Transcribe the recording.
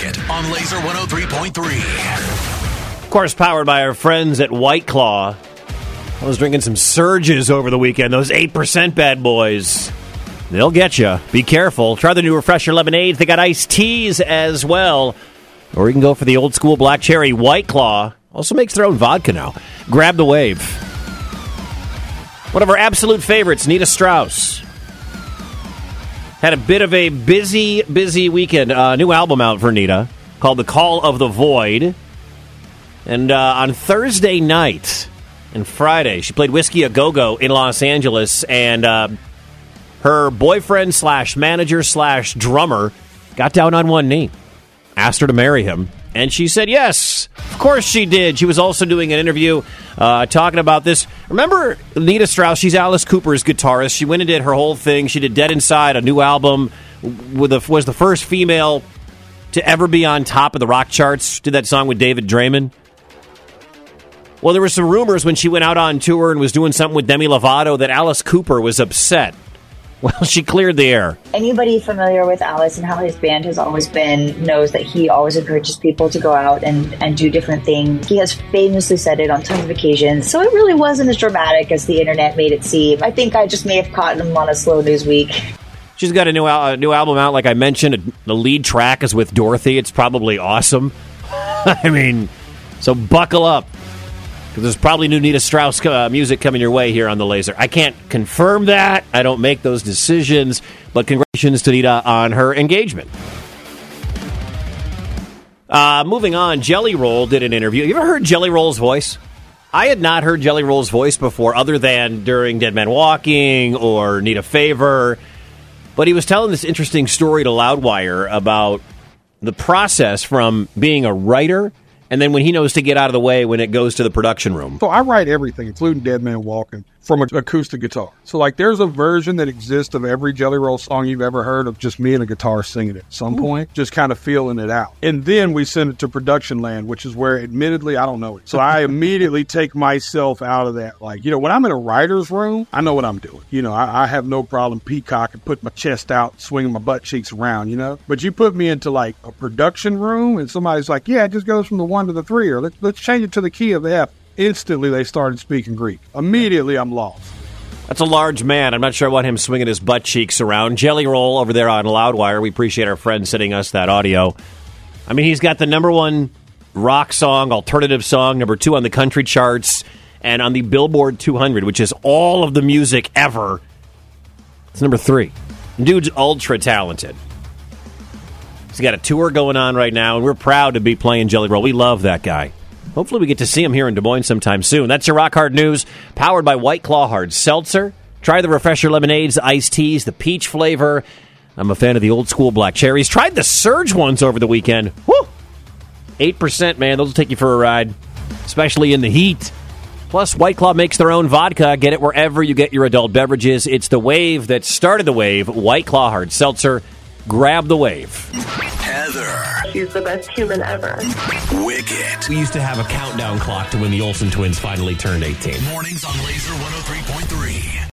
Wicket on Lazer 103.3. Of course, powered by our friends at White Claw. I was drinking some surges over the weekend. Those 8% bad boys. They'll get you. Be careful. Try the new refresher lemonades. They got iced teas as well. Or you can go for the old school black cherry White Claw. Also makes their own vodka now. Grab the wave. One of our absolute favorites, Nita Strauss. Had a bit of a busy, busy weekend. Uh, new album out for Nita called The Call of the Void. And uh, on Thursday night and Friday, she played Whiskey a Go Go in Los Angeles. And uh, her boyfriend slash manager slash drummer got down on one knee, asked her to marry him. And she said yes. Of course she did. She was also doing an interview uh, talking about this. Remember Nita Strauss? She's Alice Cooper's guitarist. She went and did her whole thing. She did Dead Inside, a new album. With a, was the first female to ever be on top of the rock charts. Did that song with David Draiman. Well, there were some rumors when she went out on tour and was doing something with Demi Lovato that Alice Cooper was upset. Well, she cleared the air. Anybody familiar with Alice and how his band has always been knows that he always encourages people to go out and, and do different things. He has famously said it on tons of occasions. So it really wasn't as dramatic as the internet made it seem. I think I just may have caught him on a slow news week. She's got a new new album out, like I mentioned. The lead track is with Dorothy. It's probably awesome. I mean, so buckle up because there's probably new Nita Strauss uh, music coming your way here on the Lazer. I can't confirm that. I don't make those decisions, but congratulations to Nita on her engagement. Uh, moving on, Jelly Roll did an interview. You ever heard Jelly Roll's voice? I had not heard Jelly Roll's voice before, other than during Dead Man Walking or Need a Favor. But he was telling this interesting story to Loudwire about the process from being a writer and then when he knows to get out of the way when it goes to the production room. So I write everything, including Dead Man Walking, from an acoustic guitar. So like there's a version that exists of every Jelly Roll song you've ever heard of just me and a guitar singing it at some Ooh. point, just kind of feeling it out. And then we send it to production land, which is where admittedly I don't know it. So I immediately take myself out of that. Like, you know, when I'm in a writer's room, I know what I'm doing. You know, I, I have no problem peacock and put my chest out, swinging my butt cheeks around, you know? But you put me into like a production room and somebody's like, yeah, it just goes from the one to the three, or let's, let's change it to the key of the F. Instantly, they started speaking Greek. Immediately, I'm lost. That's a large man. I'm not sure I want him swinging his butt cheeks around. Jelly Roll over there on Loudwire. We appreciate our friend sending us that audio. I mean, he's got the number one rock song, alternative song, number two on the country charts, and on the Billboard 200, which is all of the music ever. It's number three. Dude's ultra talented. He's got a tour going on right now, and we're proud to be playing Jelly Roll. We love that guy. Hopefully, we get to see him here in Des Moines sometime soon. That's your Rock Hard News, powered by White Claw Hard Seltzer. Try the Refresher Lemonades, iced teas, the peach flavor. I'm a fan of the old school black cherries. Tried the Surge ones over the weekend. Woo! 8%, man. Those will take you for a ride, especially in the heat. Plus, White Claw makes their own vodka. Get it wherever you get your adult beverages. It's the wave that started the wave. White Claw Hard Seltzer. Grab the wave. Heather. She's the best human ever. Wicket. We used to have a countdown clock to when the Olsen twins finally turned 18. Mornings on Lazer 103.3.